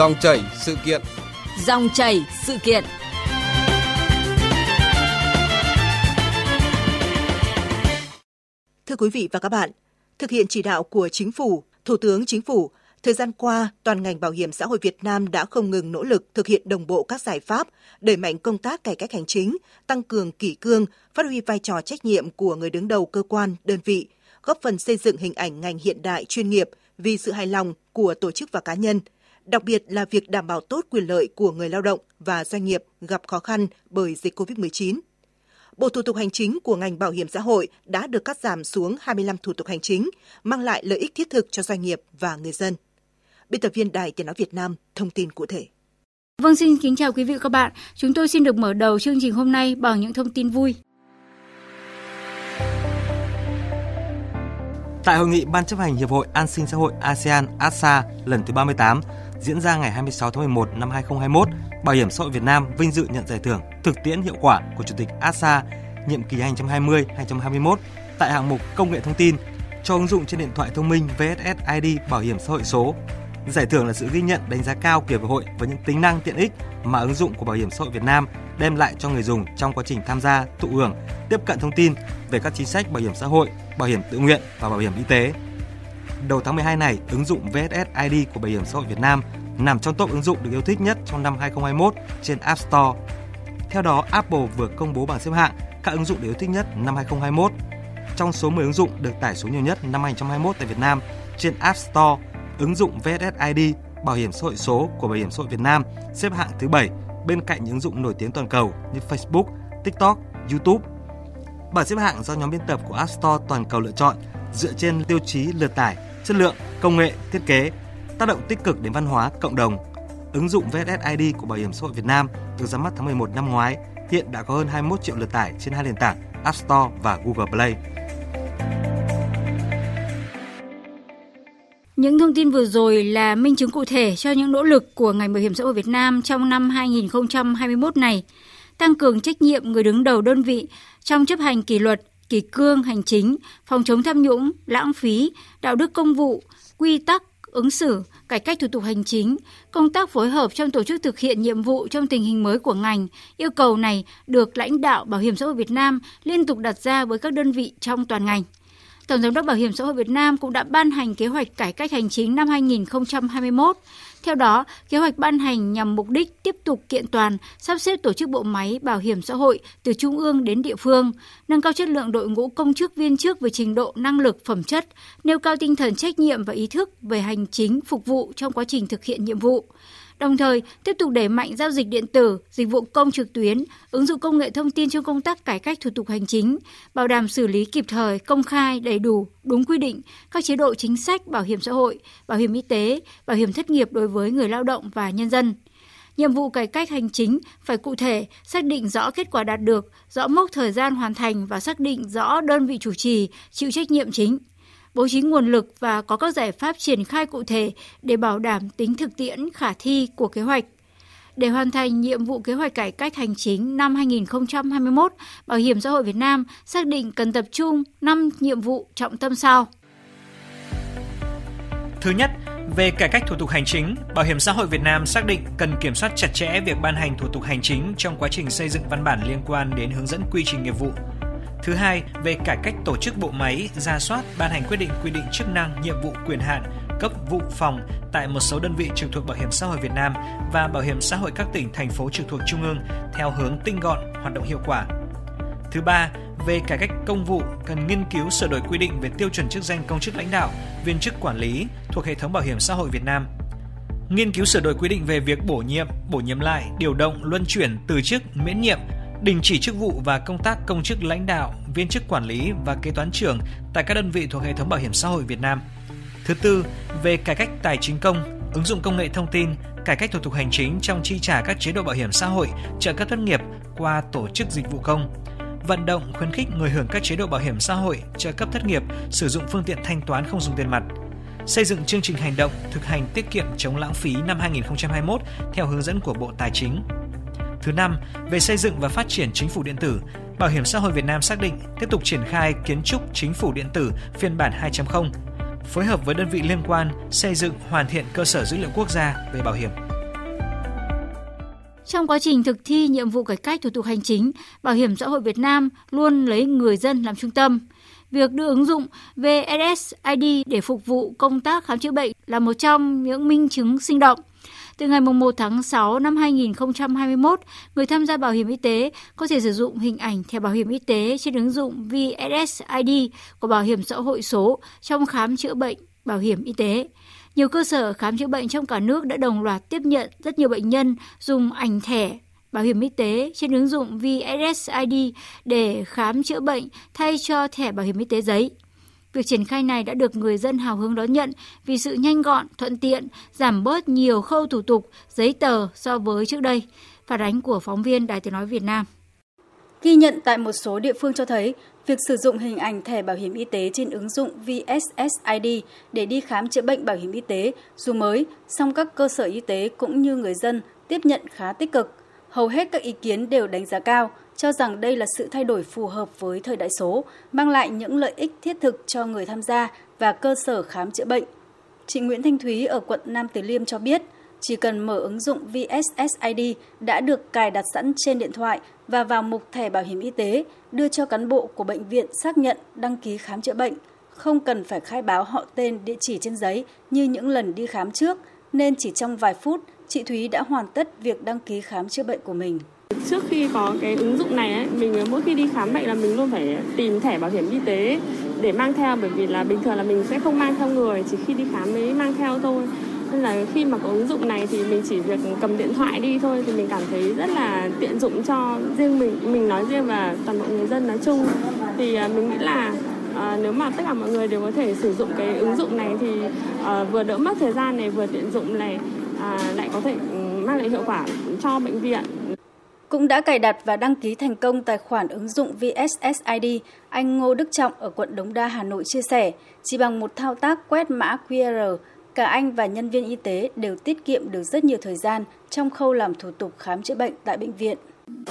Dòng chảy sự kiện. Dòng chảy sự kiện. Thưa quý vị và các bạn, thực hiện chỉ đạo của Chính phủ, Thủ tướng Chính phủ, thời gian qua, toàn ngành bảo hiểm xã hội Việt Nam đã không ngừng nỗ lực thực hiện đồng bộ các giải pháp, đẩy mạnh công tác cải cách hành chính, tăng cường kỷ cương, phát huy vai trò trách nhiệm của người đứng đầu cơ quan, đơn vị, góp phần xây dựng hình ảnh ngành hiện đại chuyên nghiệp vì sự hài lòng của tổ chức và cá nhân, đặc biệt là việc đảm bảo tốt quyền lợi của người lao động và doanh nghiệp gặp khó khăn bởi dịch COVID-19. Bộ thủ tục hành chính của ngành bảo hiểm xã hội đã được cắt giảm xuống 25 thủ tục hành chính, mang lại lợi ích thiết thực cho doanh nghiệp và người dân. Biên tập viên Đài Tiếng Nói Việt Nam thông tin cụ thể. Vâng, xin kính chào quý vị và các bạn. Chúng tôi xin được mở đầu chương trình hôm nay bằng những thông tin vui. Tại hội nghị Ban chấp hành Hiệp hội An sinh xã hội ASEAN ASA lần thứ 38 diễn ra ngày 26 tháng 11 năm 2021, Bảo hiểm xã hội Việt Nam vinh dự nhận giải thưởng thực tiễn hiệu quả của Chủ tịch ASA nhiệm kỳ 2020-2021 tại hạng mục công nghệ thông tin cho ứng dụng trên điện thoại thông minh VSS ID bảo hiểm xã hội số. Giải thưởng là sự ghi nhận đánh giá cao của hội với những tính năng tiện ích mà ứng dụng của Bảo hiểm xã hội Việt Nam đem lại cho người dùng trong quá trình tham gia, thụ hưởng, tiếp cận thông tin về các chính sách bảo hiểm xã hội, bảo hiểm tự nguyện và bảo hiểm y tế. Đầu tháng 12 này, ứng dụng VSS ID của Bảo hiểm xã hội Việt Nam nằm trong top ứng dụng được yêu thích nhất trong năm 2021 trên App Store. Theo đó, Apple vừa công bố bảng xếp hạng các ứng dụng được yêu thích nhất năm 2021. Trong số 10 ứng dụng được tải số nhiều nhất năm 2021 tại Việt Nam trên App Store, ứng dụng VSS ID Bảo hiểm xã hội số của Bảo hiểm xã hội Việt Nam xếp hạng thứ 7 bên cạnh những ứng dụng nổi tiếng toàn cầu như Facebook, TikTok, YouTube. Bảng xếp hạng do nhóm biên tập của App Store toàn cầu lựa chọn dựa trên tiêu chí lượt tải, chất lượng, công nghệ, thiết kế, tác động tích cực đến văn hóa cộng đồng. Ứng dụng VSSID của Bảo hiểm xã hội Việt Nam được ra mắt tháng 11 năm ngoái, hiện đã có hơn 21 triệu lượt tải trên hai nền tảng App Store và Google Play. Những thông tin vừa rồi là minh chứng cụ thể cho những nỗ lực của ngành bảo hiểm xã hội Việt Nam trong năm 2021 này, tăng cường trách nhiệm người đứng đầu đơn vị trong chấp hành kỷ luật, kỷ cương hành chính, phòng chống tham nhũng, lãng phí, đạo đức công vụ, quy tắc ứng xử, cải cách thủ tục hành chính, công tác phối hợp trong tổ chức thực hiện nhiệm vụ trong tình hình mới của ngành. Yêu cầu này được lãnh đạo Bảo hiểm xã hội Việt Nam liên tục đặt ra với các đơn vị trong toàn ngành. Tổng giám đốc Bảo hiểm xã hội Việt Nam cũng đã ban hành kế hoạch cải cách hành chính năm 2021. Theo đó, kế hoạch ban hành nhằm mục đích tiếp tục kiện toàn, sắp xếp tổ chức bộ máy bảo hiểm xã hội từ trung ương đến địa phương, nâng cao chất lượng đội ngũ công chức viên chức về trình độ năng lực phẩm chất, nêu cao tinh thần trách nhiệm và ý thức về hành chính phục vụ trong quá trình thực hiện nhiệm vụ đồng thời tiếp tục đẩy mạnh giao dịch điện tử, dịch vụ công trực tuyến, ứng dụng công nghệ thông tin trong công tác cải cách thủ tục hành chính, bảo đảm xử lý kịp thời, công khai, đầy đủ, đúng quy định các chế độ chính sách bảo hiểm xã hội, bảo hiểm y tế, bảo hiểm thất nghiệp đối với người lao động và nhân dân. Nhiệm vụ cải cách hành chính phải cụ thể, xác định rõ kết quả đạt được, rõ mốc thời gian hoàn thành và xác định rõ đơn vị chủ trì, chịu trách nhiệm chính bố trí nguồn lực và có các giải pháp triển khai cụ thể để bảo đảm tính thực tiễn khả thi của kế hoạch. Để hoàn thành nhiệm vụ kế hoạch cải cách hành chính năm 2021, Bảo hiểm xã hội Việt Nam xác định cần tập trung 5 nhiệm vụ trọng tâm sau. Thứ nhất, về cải cách thủ tục hành chính, Bảo hiểm xã hội Việt Nam xác định cần kiểm soát chặt chẽ việc ban hành thủ tục hành chính trong quá trình xây dựng văn bản liên quan đến hướng dẫn quy trình nghiệp vụ, Thứ hai, về cải cách tổ chức bộ máy, ra soát, ban hành quyết định quy định chức năng, nhiệm vụ, quyền hạn, cấp vụ phòng tại một số đơn vị trực thuộc Bảo hiểm xã hội Việt Nam và Bảo hiểm xã hội các tỉnh, thành phố trực thuộc Trung ương theo hướng tinh gọn, hoạt động hiệu quả. Thứ ba, về cải cách công vụ cần nghiên cứu sửa đổi quy định về tiêu chuẩn chức danh công chức lãnh đạo, viên chức quản lý thuộc hệ thống bảo hiểm xã hội Việt Nam. Nghiên cứu sửa đổi quy định về việc bổ nhiệm, bổ nhiệm lại, điều động, luân chuyển, từ chức, miễn nhiệm, đình chỉ chức vụ và công tác công chức lãnh đạo, viên chức quản lý và kế toán trưởng tại các đơn vị thuộc hệ thống bảo hiểm xã hội Việt Nam. Thứ tư, về cải cách tài chính công, ứng dụng công nghệ thông tin, cải cách thủ tục hành chính trong chi trả các chế độ bảo hiểm xã hội, trợ cấp thất nghiệp qua tổ chức dịch vụ công, vận động khuyến khích người hưởng các chế độ bảo hiểm xã hội, trợ cấp thất nghiệp sử dụng phương tiện thanh toán không dùng tiền mặt, xây dựng chương trình hành động thực hành tiết kiệm chống lãng phí năm 2021 theo hướng dẫn của Bộ Tài chính. Thứ năm, về xây dựng và phát triển chính phủ điện tử, Bảo hiểm xã hội Việt Nam xác định tiếp tục triển khai kiến trúc chính phủ điện tử phiên bản 2.0, phối hợp với đơn vị liên quan xây dựng hoàn thiện cơ sở dữ liệu quốc gia về bảo hiểm. Trong quá trình thực thi nhiệm vụ cải cách thủ tục hành chính, Bảo hiểm xã hội Việt Nam luôn lấy người dân làm trung tâm. Việc đưa ứng dụng VSSID để phục vụ công tác khám chữa bệnh là một trong những minh chứng sinh động. Từ ngày 1 tháng 6 năm 2021, người tham gia bảo hiểm y tế có thể sử dụng hình ảnh thẻ bảo hiểm y tế trên ứng dụng VSSID của Bảo hiểm xã hội số trong khám chữa bệnh bảo hiểm y tế. Nhiều cơ sở khám chữa bệnh trong cả nước đã đồng loạt tiếp nhận rất nhiều bệnh nhân dùng ảnh thẻ bảo hiểm y tế trên ứng dụng VSSID để khám chữa bệnh thay cho thẻ bảo hiểm y tế giấy. Việc triển khai này đã được người dân hào hứng đón nhận vì sự nhanh gọn, thuận tiện, giảm bớt nhiều khâu thủ tục, giấy tờ so với trước đây. Phản ánh của phóng viên Đài Tiếng Nói Việt Nam. Ghi nhận tại một số địa phương cho thấy, việc sử dụng hình ảnh thẻ bảo hiểm y tế trên ứng dụng VSSID để đi khám chữa bệnh bảo hiểm y tế dù mới, song các cơ sở y tế cũng như người dân tiếp nhận khá tích cực. Hầu hết các ý kiến đều đánh giá cao, cho rằng đây là sự thay đổi phù hợp với thời đại số, mang lại những lợi ích thiết thực cho người tham gia và cơ sở khám chữa bệnh. Chị Nguyễn Thanh Thúy ở quận Nam Từ Liêm cho biết, chỉ cần mở ứng dụng VSSID đã được cài đặt sẵn trên điện thoại và vào mục thẻ bảo hiểm y tế, đưa cho cán bộ của bệnh viện xác nhận đăng ký khám chữa bệnh, không cần phải khai báo họ tên địa chỉ trên giấy như những lần đi khám trước, nên chỉ trong vài phút, chị Thúy đã hoàn tất việc đăng ký khám chữa bệnh của mình. Trước khi có cái ứng dụng này ấy, mình mỗi khi đi khám bệnh là mình luôn phải tìm thẻ bảo hiểm y tế để mang theo bởi vì là bình thường là mình sẽ không mang theo người, chỉ khi đi khám mới mang theo thôi. Nên là khi mà có ứng dụng này thì mình chỉ việc cầm điện thoại đi thôi thì mình cảm thấy rất là tiện dụng cho riêng mình, mình nói riêng và toàn bộ người dân nói chung. Thì à, mình nghĩ là à, nếu mà tất cả mọi người đều có thể sử dụng cái ứng dụng này thì à, vừa đỡ mất thời gian này vừa tiện dụng này à, lại có thể ừ, mang lại hiệu quả cho bệnh viện cũng đã cài đặt và đăng ký thành công tài khoản ứng dụng VSSID, anh Ngô Đức Trọng ở quận Đống Đa, Hà Nội chia sẻ, chỉ bằng một thao tác quét mã QR, cả anh và nhân viên y tế đều tiết kiệm được rất nhiều thời gian trong khâu làm thủ tục khám chữa bệnh tại bệnh viện.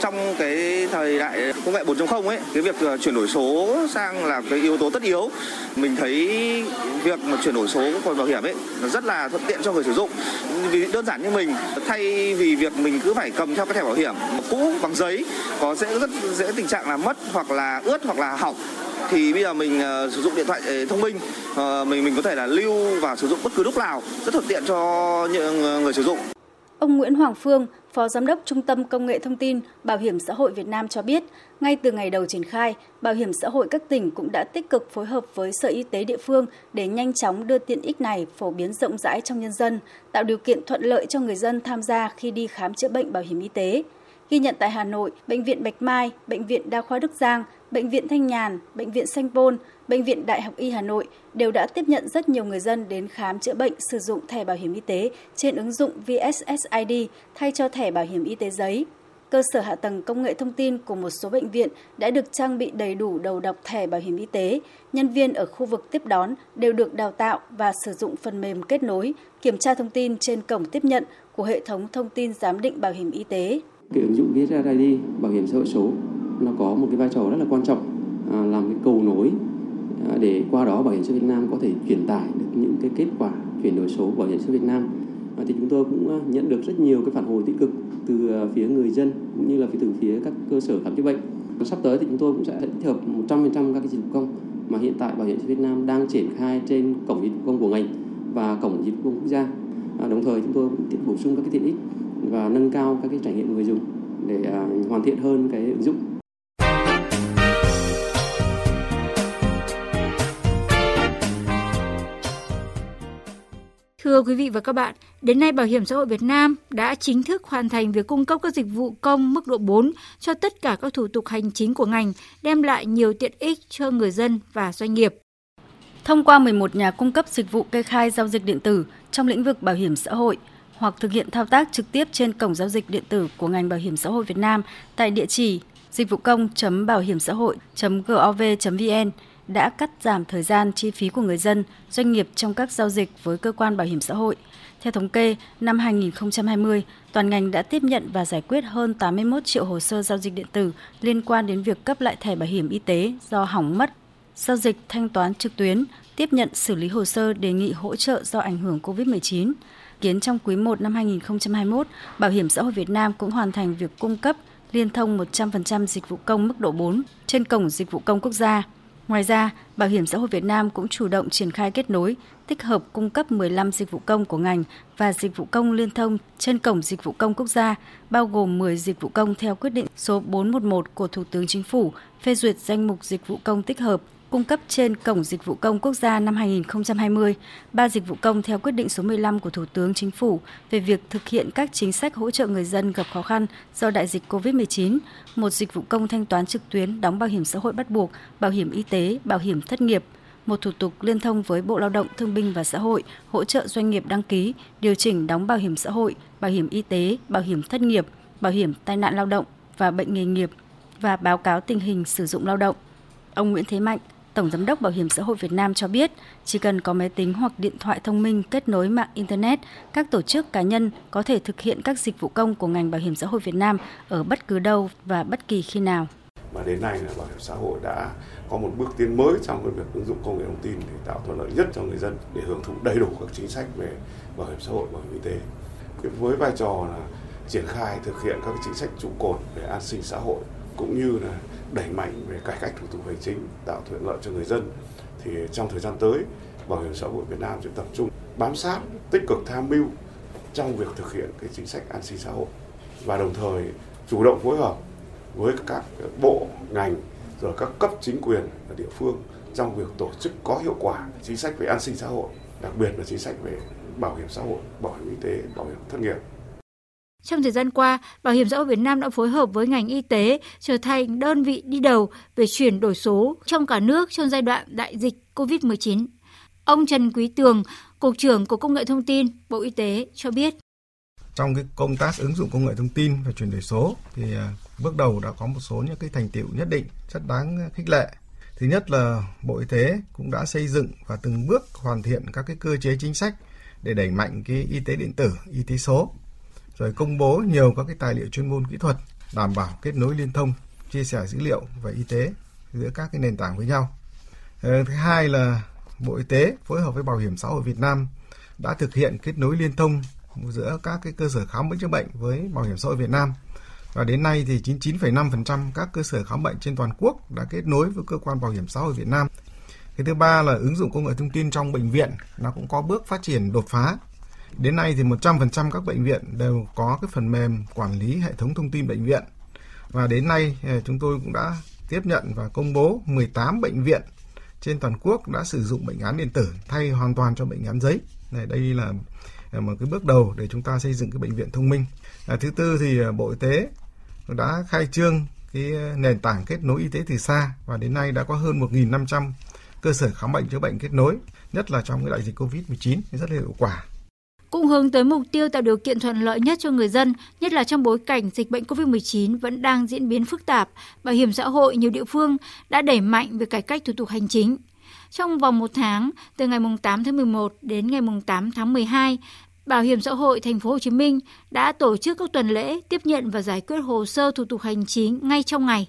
Trong cái thời đại công nghệ 4.0 ấy, cái việc ờ, chuyển đổi số sang là cái yếu tố tất yếu. Mình thấy việc mà chuyển đổi số của bảo hiểm ấy nó rất là thuận tiện cho người sử dụng. Vì đơn giản như mình, thay vì việc mình cứ phải cầm theo cái thẻ bảo hiểm cũ bằng giấy có sẽ rất dễ tình trạng là mất hoặc là ướt hoặc là hỏng thì bây giờ mình uh, sử dụng điện thoại ờ, thông minh uh, mình mình có thể là lưu và sử dụng bất cứ lúc nào rất thuận tiện cho những người sử dụng. Ông Nguyễn Hoàng Phương, Phó Giám đốc Trung tâm Công nghệ Thông tin Bảo hiểm xã hội Việt Nam cho biết, ngay từ ngày đầu triển khai, Bảo hiểm xã hội các tỉnh cũng đã tích cực phối hợp với Sở Y tế địa phương để nhanh chóng đưa tiện ích này phổ biến rộng rãi trong nhân dân, tạo điều kiện thuận lợi cho người dân tham gia khi đi khám chữa bệnh bảo hiểm y tế. Ghi nhận tại Hà Nội, Bệnh viện Bạch Mai, Bệnh viện Đa khoa Đức Giang, Bệnh viện Thanh Nhàn, Bệnh viện Sanh Pôn, Bệnh viện Đại học Y Hà Nội đều đã tiếp nhận rất nhiều người dân đến khám chữa bệnh sử dụng thẻ bảo hiểm y tế trên ứng dụng VSSID thay cho thẻ bảo hiểm y tế giấy. Cơ sở hạ tầng công nghệ thông tin của một số bệnh viện đã được trang bị đầy đủ đầu đọc thẻ bảo hiểm y tế. Nhân viên ở khu vực tiếp đón đều được đào tạo và sử dụng phần mềm kết nối, kiểm tra thông tin trên cổng tiếp nhận của hệ thống thông tin giám định bảo hiểm y tế. Cái ứng dụng VSSID bảo hiểm xã hội số nó có một cái vai trò rất là quan trọng à, làm cái cầu nối à, để qua đó bảo hiểm xã hội Việt Nam có thể truyền tải được những cái kết quả chuyển đổi số bảo hiểm xã hội Việt Nam. À, thì chúng tôi cũng à, nhận được rất nhiều cái phản hồi tích cực từ à, phía người dân cũng như là từ phía các cơ sở khám chữa bệnh. Sắp tới thì chúng tôi cũng sẽ tích hợp 100% các cái dịch vụ công mà hiện tại bảo hiểm xã hội Việt Nam đang triển khai trên cổng dịch vụ công của ngành và cổng dịch vụ công quốc gia. À, đồng thời chúng tôi cũng tiếp bổ sung các cái tiện ích và nâng cao các cái trải nghiệm người dùng để hoàn thiện hơn cái ứng dụng. Thưa quý vị và các bạn, đến nay Bảo hiểm xã hội Việt Nam đã chính thức hoàn thành việc cung cấp các dịch vụ công mức độ 4 cho tất cả các thủ tục hành chính của ngành, đem lại nhiều tiện ích cho người dân và doanh nghiệp. Thông qua 11 nhà cung cấp dịch vụ kê khai giao dịch điện tử trong lĩnh vực bảo hiểm xã hội hoặc thực hiện thao tác trực tiếp trên cổng giao dịch điện tử của ngành bảo hiểm xã hội Việt Nam tại địa chỉ dịch vụ công.bảo hiểm xã hội.gov.vn đã cắt giảm thời gian chi phí của người dân, doanh nghiệp trong các giao dịch với cơ quan bảo hiểm xã hội. Theo thống kê, năm 2020, toàn ngành đã tiếp nhận và giải quyết hơn 81 triệu hồ sơ giao dịch điện tử liên quan đến việc cấp lại thẻ bảo hiểm y tế do hỏng mất, giao dịch thanh toán trực tuyến, tiếp nhận xử lý hồ sơ đề nghị hỗ trợ do ảnh hưởng COVID-19. Kiến trong quý 1 năm 2021, Bảo hiểm xã hội Việt Nam cũng hoàn thành việc cung cấp liên thông 100% dịch vụ công mức độ 4 trên cổng dịch vụ công quốc gia. Ngoài ra, Bảo hiểm xã hội Việt Nam cũng chủ động triển khai kết nối, tích hợp cung cấp 15 dịch vụ công của ngành và dịch vụ công liên thông trên cổng dịch vụ công quốc gia, bao gồm 10 dịch vụ công theo quyết định số 411 của Thủ tướng Chính phủ phê duyệt danh mục dịch vụ công tích hợp cung cấp trên Cổng Dịch vụ Công Quốc gia năm 2020, ba dịch vụ công theo quyết định số 15 của Thủ tướng Chính phủ về việc thực hiện các chính sách hỗ trợ người dân gặp khó khăn do đại dịch COVID-19, một dịch vụ công thanh toán trực tuyến đóng bảo hiểm xã hội bắt buộc, bảo hiểm y tế, bảo hiểm thất nghiệp, một thủ tục liên thông với Bộ Lao động Thương binh và Xã hội hỗ trợ doanh nghiệp đăng ký, điều chỉnh đóng bảo hiểm xã hội, bảo hiểm y tế, bảo hiểm thất nghiệp, bảo hiểm tai nạn lao động và bệnh nghề nghiệp và báo cáo tình hình sử dụng lao động. Ông Nguyễn Thế Mạnh, Tổng Giám đốc Bảo hiểm xã hội Việt Nam cho biết, chỉ cần có máy tính hoặc điện thoại thông minh kết nối mạng Internet, các tổ chức cá nhân có thể thực hiện các dịch vụ công của ngành Bảo hiểm xã hội Việt Nam ở bất cứ đâu và bất kỳ khi nào. Và đến nay là Bảo hiểm xã hội đã có một bước tiến mới trong cái việc ứng dụng công nghệ thông tin để tạo thuận lợi nhất cho người dân để hưởng thụ đầy đủ các chính sách về bảo hiểm xã hội, bảo hiểm y tế. Với vai trò là triển khai thực hiện các chính sách trụ cột về an sinh xã hội cũng như là đẩy mạnh về cải cách thủ tục hành chính, tạo thuận lợi cho người dân thì trong thời gian tới, Bảo hiểm xã hội Việt Nam sẽ tập trung bám sát, tích cực tham mưu trong việc thực hiện cái chính sách an sinh xã hội và đồng thời chủ động phối hợp với các bộ ngành rồi các cấp chính quyền ở địa phương trong việc tổ chức có hiệu quả chính sách về an sinh xã hội, đặc biệt là chính sách về bảo hiểm xã hội, bảo hiểm y tế, bảo hiểm thất nghiệp. Trong thời gian qua, Bảo hiểm xã hội Việt Nam đã phối hợp với ngành y tế trở thành đơn vị đi đầu về chuyển đổi số trong cả nước trong giai đoạn đại dịch COVID-19. Ông Trần Quý Tường, Cục trưởng Cục Công nghệ Thông tin, Bộ Y tế cho biết. Trong cái công tác ứng dụng công nghệ thông tin và chuyển đổi số thì à, bước đầu đã có một số những cái thành tiệu nhất định rất đáng khích lệ. Thứ nhất là Bộ Y tế cũng đã xây dựng và từng bước hoàn thiện các cái cơ chế chính sách để đẩy mạnh cái y tế điện tử, y tế số rồi công bố nhiều các cái tài liệu chuyên môn kỹ thuật đảm bảo kết nối liên thông, chia sẻ dữ liệu về y tế giữa các cái nền tảng với nhau. Ờ, thứ hai là Bộ Y tế phối hợp với Bảo hiểm xã hội Việt Nam đã thực hiện kết nối liên thông giữa các cái cơ sở khám bệnh chữa bệnh với Bảo hiểm xã hội Việt Nam. Và đến nay thì 99,5% các cơ sở khám bệnh trên toàn quốc đã kết nối với cơ quan Bảo hiểm xã hội Việt Nam. Cái thứ ba là ứng dụng công nghệ thông tin trong bệnh viện nó cũng có bước phát triển đột phá Đến nay thì 100% các bệnh viện đều có cái phần mềm quản lý hệ thống thông tin bệnh viện. Và đến nay ờ, chúng tôi cũng đã tiếp nhận và công bố 18 bệnh viện trên toàn quốc đã sử dụng bệnh án điện tử thay hoàn toàn cho bệnh án giấy. Này đây là ờ, một cái bước đầu để chúng ta xây dựng cái bệnh viện thông minh. À, thứ tư thì Bộ Y tế đã khai trương cái nền tảng kết nối y tế từ xa và đến nay đã có hơn 1.500 cơ sở khám bệnh chữa bệnh kết nối, nhất là trong cái đại dịch Covid-19 rất là hiệu quả cũng hướng tới mục tiêu tạo điều kiện thuận lợi nhất cho người dân, nhất là trong bối cảnh dịch bệnh COVID-19 vẫn đang diễn biến phức tạp, bảo hiểm xã hội nhiều địa phương đã đẩy mạnh việc cải cách thủ tục hành chính. Trong vòng một tháng, từ ngày 8 tháng 11 đến ngày 8 tháng 12, Bảo hiểm xã hội thành phố Hồ Chí Minh đã tổ chức các tuần lễ tiếp nhận và giải quyết hồ sơ thủ tục hành chính ngay trong ngày.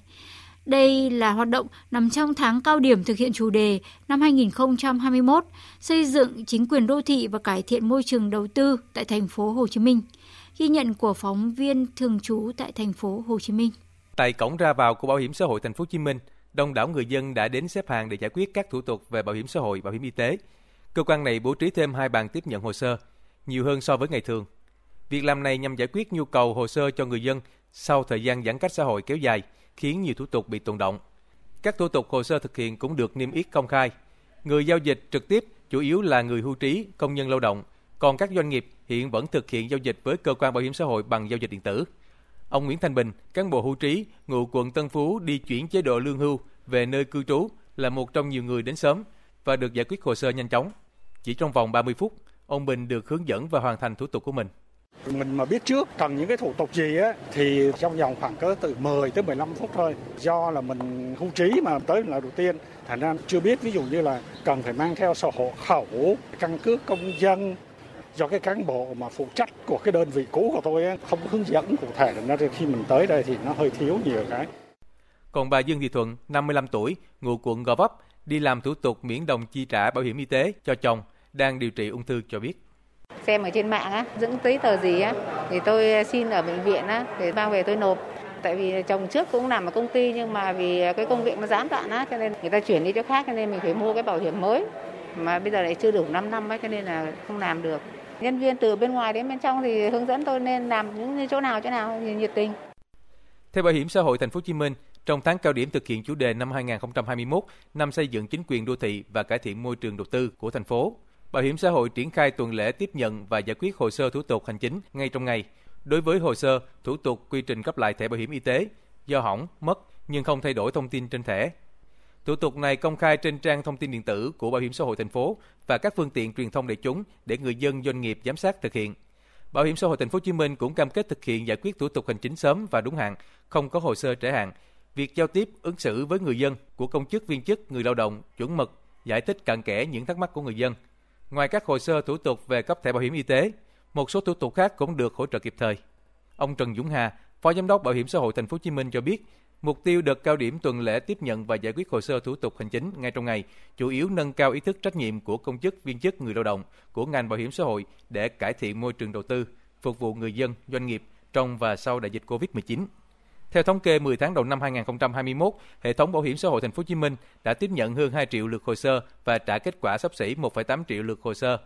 Đây là hoạt động nằm trong tháng cao điểm thực hiện chủ đề năm 2021 xây dựng chính quyền đô thị và cải thiện môi trường đầu tư tại thành phố Hồ Chí Minh. Ghi nhận của phóng viên thường trú tại thành phố Hồ Chí Minh. Tại cổng ra vào của Bảo hiểm xã hội thành phố Hồ Chí Minh, đông đảo người dân đã đến xếp hàng để giải quyết các thủ tục về bảo hiểm xã hội, bảo hiểm y tế. Cơ quan này bố trí thêm hai bàn tiếp nhận hồ sơ, nhiều hơn so với ngày thường. Việc làm này nhằm giải quyết nhu cầu hồ sơ cho người dân sau thời gian giãn cách xã hội kéo dài – khiến nhiều thủ tục bị tồn động. Các thủ tục hồ sơ thực hiện cũng được niêm yết công khai. Người giao dịch trực tiếp chủ yếu là người hưu trí, công nhân lao động, còn các doanh nghiệp hiện vẫn thực hiện giao dịch với cơ quan bảo hiểm xã hội bằng giao dịch điện tử. Ông Nguyễn Thanh Bình, cán bộ hưu trí, ngụ quận Tân Phú đi chuyển chế độ lương hưu về nơi cư trú là một trong nhiều người đến sớm và được giải quyết hồ sơ nhanh chóng. Chỉ trong vòng 30 phút, ông Bình được hướng dẫn và hoàn thành thủ tục của mình. Mình mà biết trước cần những cái thủ tục gì á thì trong vòng khoảng cỡ từ 10 tới 15 phút thôi. Do là mình hưu trí mà tới là đầu tiên, thành ra chưa biết ví dụ như là cần phải mang theo sổ hộ khẩu, căn cước công dân do cái cán bộ mà phụ trách của cái đơn vị cũ của tôi ấy, không hướng dẫn cụ thể nên khi mình tới đây thì nó hơi thiếu nhiều cái. Còn bà Dương Thị Thuận, 55 tuổi, ngụ quận Gò Vấp, đi làm thủ tục miễn đồng chi trả bảo hiểm y tế cho chồng đang điều trị ung thư cho biết. Xem ở trên mạng á, dưỡng giấy tờ gì á, thì tôi à, xin ở bệnh viện á, để mang về tôi nộp. Tại vì chồng trước cũng làm ở công ty nhưng mà vì à, cái công việc nó gián đoạn á, cho nên người ta chuyển đi chỗ khác cho nên mình phải mua cái bảo hiểm mới. Mà bây giờ lại chưa đủ 5 năm ấy, cho nên là không làm được. Nhân viên từ bên ngoài đến bên trong thì hướng dẫn tôi nên làm những chỗ nào chỗ nào nhiệt tình. Theo Bảo hiểm xã hội Thành phố Hồ Chí Minh, trong tháng cao điểm thực hiện chủ đề năm 2021, năm xây dựng chính quyền đô thị và cải thiện môi trường đầu tư của thành phố, Bảo hiểm xã hội triển khai tuần lễ tiếp nhận và giải quyết hồ sơ thủ tục hành chính ngay trong ngày. Đối với hồ sơ, thủ tục quy trình cấp lại thẻ bảo hiểm y tế do hỏng, mất nhưng không thay đổi thông tin trên thẻ. Thủ tục này công khai trên trang thông tin điện tử của Bảo hiểm xã hội thành phố và các phương tiện truyền thông đại chúng để người dân doanh nghiệp giám sát thực hiện. Bảo hiểm xã hội thành phố Hồ Chí Minh cũng cam kết thực hiện giải quyết thủ tục hành chính sớm và đúng hạn, không có hồ sơ trễ hạn. Việc giao tiếp, ứng xử với người dân của công chức viên chức, người lao động chuẩn mực, giải thích cặn kẽ những thắc mắc của người dân. Ngoài các hồ sơ thủ tục về cấp thẻ bảo hiểm y tế, một số thủ tục khác cũng được hỗ trợ kịp thời. Ông Trần Dũng Hà, Phó Giám đốc Bảo hiểm xã hội thành phố Hồ Chí Minh cho biết, mục tiêu đợt cao điểm tuần lễ tiếp nhận và giải quyết hồ sơ thủ tục hành chính ngay trong ngày, chủ yếu nâng cao ý thức trách nhiệm của công chức, viên chức, người lao động của ngành bảo hiểm xã hội để cải thiện môi trường đầu tư, phục vụ người dân, doanh nghiệp trong và sau đại dịch Covid-19. Theo thống kê 10 tháng đầu năm 2021, hệ thống bảo hiểm xã hội thành phố Hồ Chí Minh đã tiếp nhận hơn 2 triệu lượt hồ sơ và trả kết quả sắp xỉ 1,8 triệu lượt hồ sơ.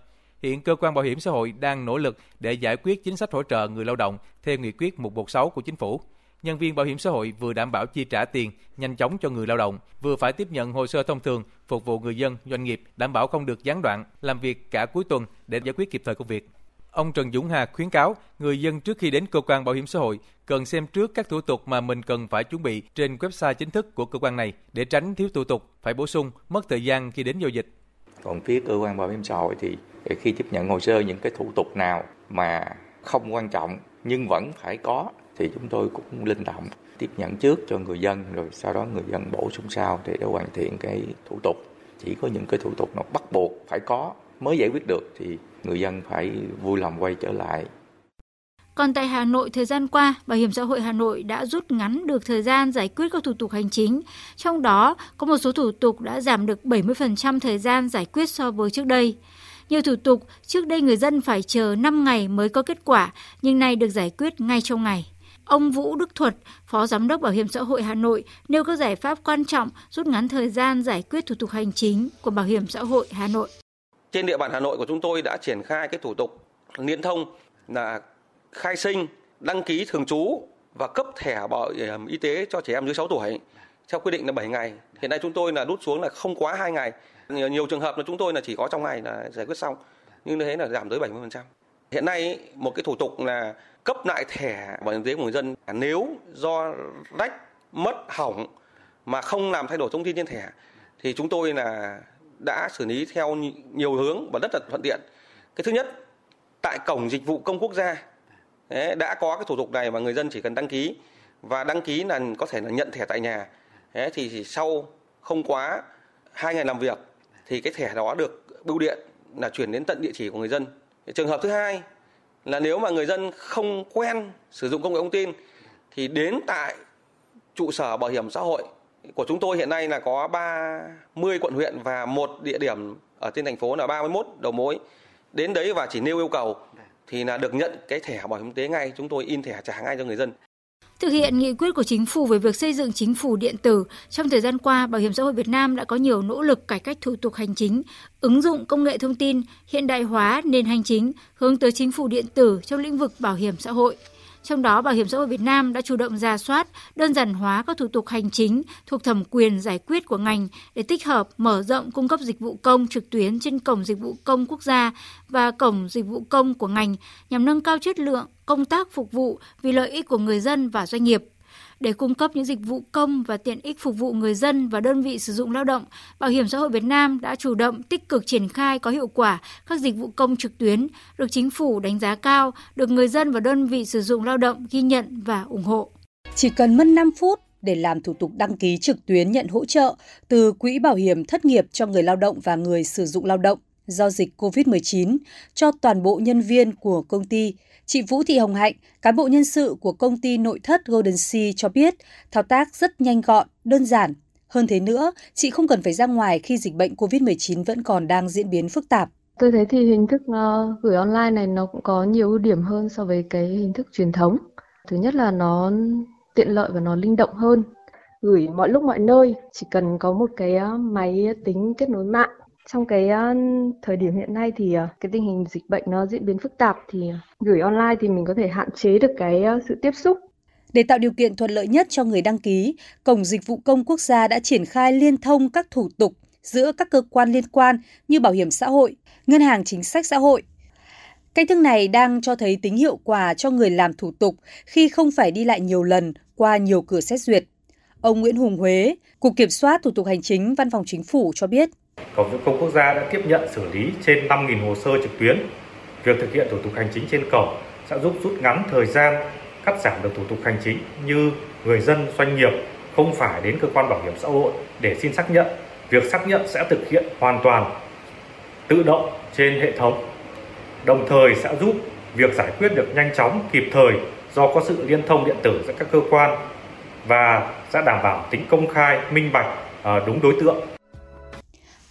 Hiện cơ quan bảo hiểm xã hội đang nỗ lực để giải quyết chính sách hỗ trợ người lao động theo nghị quyết 116 của chính phủ. Nhân viên bảo hiểm xã hội vừa đảm bảo chi trả tiền nhanh chóng cho người lao động, vừa phải tiếp nhận hồ sơ thông thường phục vụ người dân, doanh nghiệp, đảm bảo không được gián đoạn, làm việc cả cuối tuần để giải quyết kịp thời công việc. Ông Trần Dũng Hà khuyến cáo người dân trước khi đến cơ quan bảo hiểm xã hội cần xem trước các thủ tục mà mình cần phải chuẩn bị trên website chính thức của cơ quan này để tránh thiếu thủ tục, phải bổ sung, mất thời gian khi đến giao dịch. Còn phía cơ quan bảo hiểm xã hội thì khi tiếp nhận hồ sơ những cái thủ tục nào mà không quan trọng nhưng vẫn phải có thì chúng tôi cũng linh động tiếp nhận trước cho người dân rồi sau đó người dân bổ sung sau để để hoàn thiện cái thủ tục. Chỉ có những cái thủ tục nó bắt buộc phải có mới giải quyết được thì người dân phải vui lòng quay trở lại. Còn tại Hà Nội, thời gian qua, Bảo hiểm xã hội Hà Nội đã rút ngắn được thời gian giải quyết các thủ tục hành chính. Trong đó, có một số thủ tục đã giảm được 70% thời gian giải quyết so với trước đây. Nhiều thủ tục trước đây người dân phải chờ 5 ngày mới có kết quả, nhưng nay được giải quyết ngay trong ngày. Ông Vũ Đức Thuật, Phó Giám đốc Bảo hiểm xã hội Hà Nội nêu các giải pháp quan trọng rút ngắn thời gian giải quyết thủ tục hành chính của Bảo hiểm xã hội Hà Nội. Trên địa bàn Hà Nội của chúng tôi đã triển khai cái thủ tục liên thông là khai sinh, đăng ký thường trú và cấp thẻ bảo hiểm y tế cho trẻ em dưới 6 tuổi theo quy định là 7 ngày. Hiện nay chúng tôi là rút xuống là không quá 2 ngày. Nhiều, nhiều trường hợp là chúng tôi là chỉ có trong ngày là giải quyết xong. Nhưng như thế là giảm tới 70%. Hiện nay một cái thủ tục là cấp lại thẻ bảo hiểm y tế của người dân nếu do rách, mất, hỏng mà không làm thay đổi thông tin trên thẻ thì chúng tôi là đã xử lý theo nhiều hướng và rất là thuận tiện. Cái thứ nhất, tại cổng dịch vụ công quốc gia đã có cái thủ tục này mà người dân chỉ cần đăng ký và đăng ký là có thể là nhận thẻ tại nhà. thì sau không quá hai ngày làm việc thì cái thẻ đó được bưu điện là chuyển đến tận địa chỉ của người dân. Trường hợp thứ hai là nếu mà người dân không quen sử dụng công nghệ thông tin thì đến tại trụ sở bảo hiểm xã hội của chúng tôi hiện nay là có 30 quận huyện và một địa điểm ở trên thành phố là 31 đầu mối. Đến đấy và chỉ nêu yêu cầu thì là được nhận cái thẻ bảo hiểm y tế ngay, chúng tôi in thẻ trả ngay cho người dân. Thực hiện nghị quyết của chính phủ về việc xây dựng chính phủ điện tử, trong thời gian qua, Bảo hiểm xã hội Việt Nam đã có nhiều nỗ lực cải cách thủ tục hành chính, ứng dụng công nghệ thông tin, hiện đại hóa nền hành chính, hướng tới chính phủ điện tử trong lĩnh vực bảo hiểm xã hội. Trong đó, Bảo hiểm xã hội Việt Nam đã chủ động ra soát, đơn giản hóa các thủ tục hành chính thuộc thẩm quyền giải quyết của ngành để tích hợp, mở rộng cung cấp dịch vụ công trực tuyến trên cổng dịch vụ công quốc gia và cổng dịch vụ công của ngành nhằm nâng cao chất lượng công tác phục vụ vì lợi ích của người dân và doanh nghiệp. Để cung cấp những dịch vụ công và tiện ích phục vụ người dân và đơn vị sử dụng lao động, Bảo hiểm xã hội Việt Nam đã chủ động tích cực triển khai có hiệu quả các dịch vụ công trực tuyến, được chính phủ đánh giá cao, được người dân và đơn vị sử dụng lao động ghi nhận và ủng hộ. Chỉ cần mất 5 phút để làm thủ tục đăng ký trực tuyến nhận hỗ trợ từ Quỹ Bảo hiểm Thất nghiệp cho người lao động và người sử dụng lao động do dịch COVID-19 cho toàn bộ nhân viên của công ty Chị Vũ Thị Hồng Hạnh, cán bộ nhân sự của công ty nội thất Golden Sea cho biết thao tác rất nhanh gọn, đơn giản. Hơn thế nữa, chị không cần phải ra ngoài khi dịch bệnh COVID-19 vẫn còn đang diễn biến phức tạp. Tôi thấy thì hình thức uh, gửi online này nó cũng có nhiều ưu điểm hơn so với cái hình thức truyền thống. Thứ nhất là nó tiện lợi và nó linh động hơn. Gửi mọi lúc mọi nơi, chỉ cần có một cái ờ, máy tính kết nối mạng. Trong cái uh, thời điểm hiện nay thì ờ, cái tình hình dịch bệnh nó diễn biến phức tạp thì ờ, gửi online thì mình có thể hạn chế được cái sự tiếp xúc để tạo điều kiện thuận lợi nhất cho người đăng ký, Cổng Dịch vụ Công Quốc gia đã triển khai liên thông các thủ tục giữa các cơ quan liên quan như Bảo hiểm xã hội, Ngân hàng Chính sách Xã hội. Cách thức này đang cho thấy tính hiệu quả cho người làm thủ tục khi không phải đi lại nhiều lần qua nhiều cửa xét duyệt. Ông Nguyễn Hùng Huế, Cục Kiểm soát Thủ tục Hành chính Văn phòng Chính phủ cho biết. Cổng Dịch vụ Công Quốc gia đã tiếp nhận xử lý trên 5.000 hồ sơ trực tuyến. Việc thực hiện thủ tục hành chính trên cổng sẽ giúp rút ngắn thời gian cắt giảm được thủ tục hành chính như người dân, doanh nghiệp không phải đến cơ quan bảo hiểm xã hội để xin xác nhận. Việc xác nhận sẽ thực hiện hoàn toàn, tự động trên hệ thống. Đồng thời sẽ giúp việc giải quyết được nhanh chóng, kịp thời do có sự liên thông điện tử giữa các cơ quan và sẽ đảm bảo tính công khai, minh bạch ờ, đúng đối tượng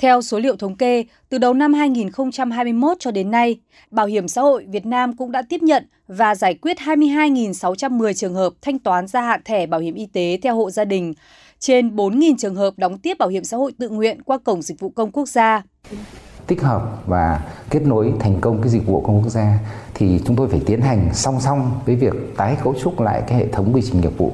theo số liệu thống kê, từ đầu năm 2021 cho đến nay, Bảo hiểm xã hội Việt Nam cũng đã tiếp nhận và giải quyết 22.610 trường hợp thanh toán gia hạn thẻ bảo hiểm y tế theo hộ gia đình, trên 4.000 trường hợp đóng tiếp bảo hiểm xã hội tự nguyện qua Cổng Dịch vụ Công Quốc gia. Tích hợp và kết nối thành công cái dịch vụ công quốc gia thì chúng tôi phải tiến hành song song với việc tái cấu trúc lại cái hệ thống quy trình nghiệp vụ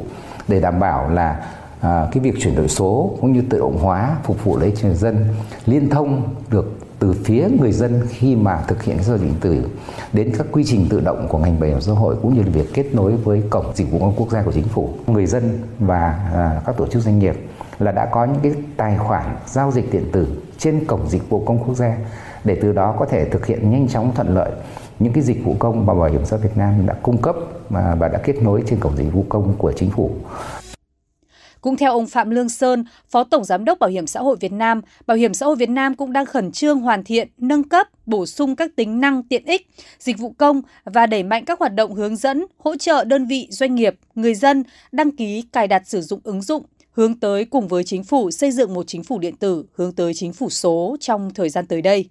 để đảm bảo là à, cái việc chuyển đổi số cũng như tự động hóa phục vụ lấy người dân liên thông được từ phía người dân khi mà thực hiện giao dịch điện tử đến các quy trình tự động của ngành bảo hiểm xã hội cũng như là việc kết nối với cổng dịch vụ công quốc gia của chính phủ người dân và à, các tổ chức doanh nghiệp là đã có những cái tài khoản giao dịch điện tử trên cổng dịch vụ công quốc gia để từ đó có thể thực hiện nhanh chóng thuận lợi những cái dịch vụ công mà bảo hiểm xã hội Việt Nam đã cung cấp và đã kết nối trên cổng dịch vụ công của chính phủ. Cũng theo ông Phạm Lương Sơn, Phó Tổng Giám đốc Bảo hiểm xã hội Việt Nam, Bảo hiểm xã hội Việt Nam cũng đang khẩn trương hoàn thiện, nâng cấp, bổ sung các tính năng tiện ích, dịch vụ công và đẩy mạnh các hoạt động hướng dẫn, hỗ trợ đơn vị, doanh nghiệp, người dân đăng ký cài đặt sử dụng ứng dụng hướng tới cùng với chính phủ xây dựng một chính phủ điện tử hướng tới chính phủ số trong thời gian tới đây.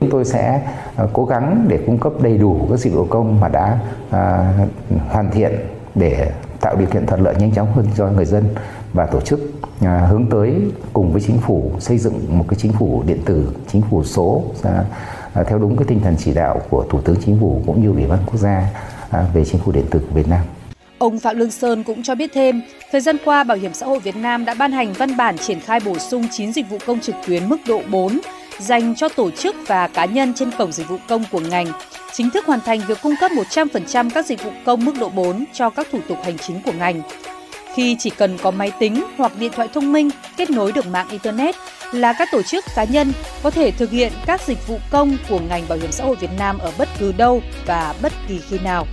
Chúng tôi sẽ à, cố gắng để cung cấp đầy đủ các dịch vụ công mà đã à, hoàn thiện để tạo điều kiện thuận lợi nhanh chóng hơn cho người dân và tổ chức à, hướng tới cùng với chính phủ xây dựng một cái chính phủ điện tử, chính phủ số à, à, theo đúng cái tinh thần chỉ đạo của Thủ tướng Chính phủ cũng như Ủy ban quốc gia à, về chính phủ điện tử của Việt Nam. Ông Phạm Lương Sơn cũng cho biết thêm, thời gian qua Bảo hiểm xã hội Việt Nam đã ban hành văn bản triển khai bổ sung 9 dịch vụ công trực tuyến mức độ 4 dành cho tổ chức và cá nhân trên cổng dịch vụ công của ngành, chính thức hoàn thành việc cung cấp 100% các dịch vụ công mức độ 4 cho các thủ tục hành chính của ngành. Khi chỉ cần có máy tính hoặc điện thoại thông minh kết nối được mạng Internet là các tổ chức cá nhân có thể thực hiện các dịch vụ công của ngành bảo hiểm xã hội Việt Nam ở bất cứ đâu và bất kỳ khi nào.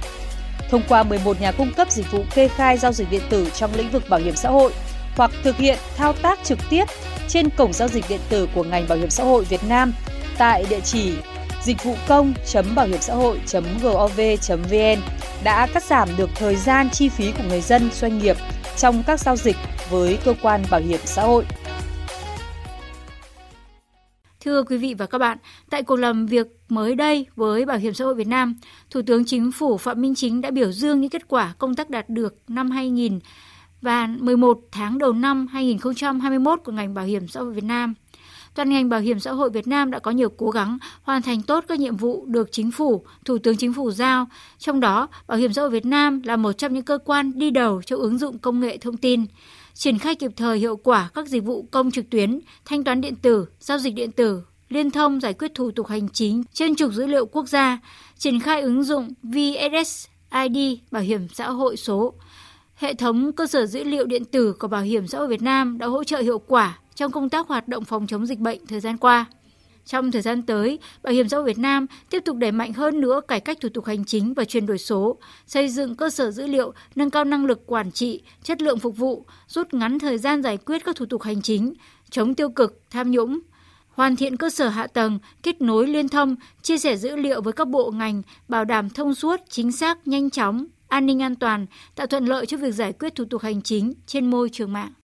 Thông qua 11 nhà cung cấp dịch vụ kê khai giao dịch điện tử trong lĩnh vực bảo hiểm xã hội hoặc thực hiện thao tác trực tiếp trên cổng giao dịch điện tử của ngành bảo hiểm xã hội Việt Nam tại địa chỉ dịch vụ công.bảo hiểm xã hội.gov.vn đã cắt giảm được thời gian chi phí của người dân doanh nghiệp trong các giao dịch với cơ quan bảo hiểm xã hội. Thưa quý vị và các bạn, tại cuộc làm việc mới đây với Bảo hiểm xã hội Việt Nam, Thủ tướng Chính phủ Phạm Minh Chính đã biểu dương những kết quả công tác đạt được năm 2000 và 11 tháng đầu năm 2021 của ngành bảo hiểm xã hội Việt Nam. Toàn ngành bảo hiểm xã hội Việt Nam đã có nhiều cố gắng hoàn thành tốt các nhiệm vụ được chính phủ, Thủ tướng Chính phủ giao. Trong đó, Bảo hiểm xã hội Việt Nam là một trong những cơ quan đi đầu trong ứng dụng công nghệ thông tin, triển khai kịp thời hiệu quả các dịch vụ công trực tuyến, thanh toán điện tử, giao dịch điện tử, liên thông giải quyết thủ tục hành chính trên trục dữ liệu quốc gia, triển khai ứng dụng VSS ID bảo hiểm xã hội số, Hệ thống cơ sở dữ liệu điện tử của Bảo hiểm xã hội Việt Nam đã hỗ trợ hiệu quả trong công tác hoạt động phòng chống dịch bệnh thời gian qua. Trong thời gian tới, Bảo hiểm xã hội Việt Nam tiếp tục đẩy mạnh hơn nữa cải cách thủ tục hành chính và chuyển đổi số, xây dựng cơ sở dữ liệu, nâng cao năng lực quản trị, chất lượng phục vụ, rút ngắn thời gian giải quyết các thủ tục hành chính, chống tiêu cực, tham nhũng, hoàn thiện cơ sở hạ tầng, kết nối liên thông, chia sẻ dữ liệu với các bộ ngành, bảo đảm thông suốt, chính xác, nhanh chóng, an ninh an toàn, tạo thuận lợi cho việc giải quyết thủ tục hành chính trên môi trường mạng.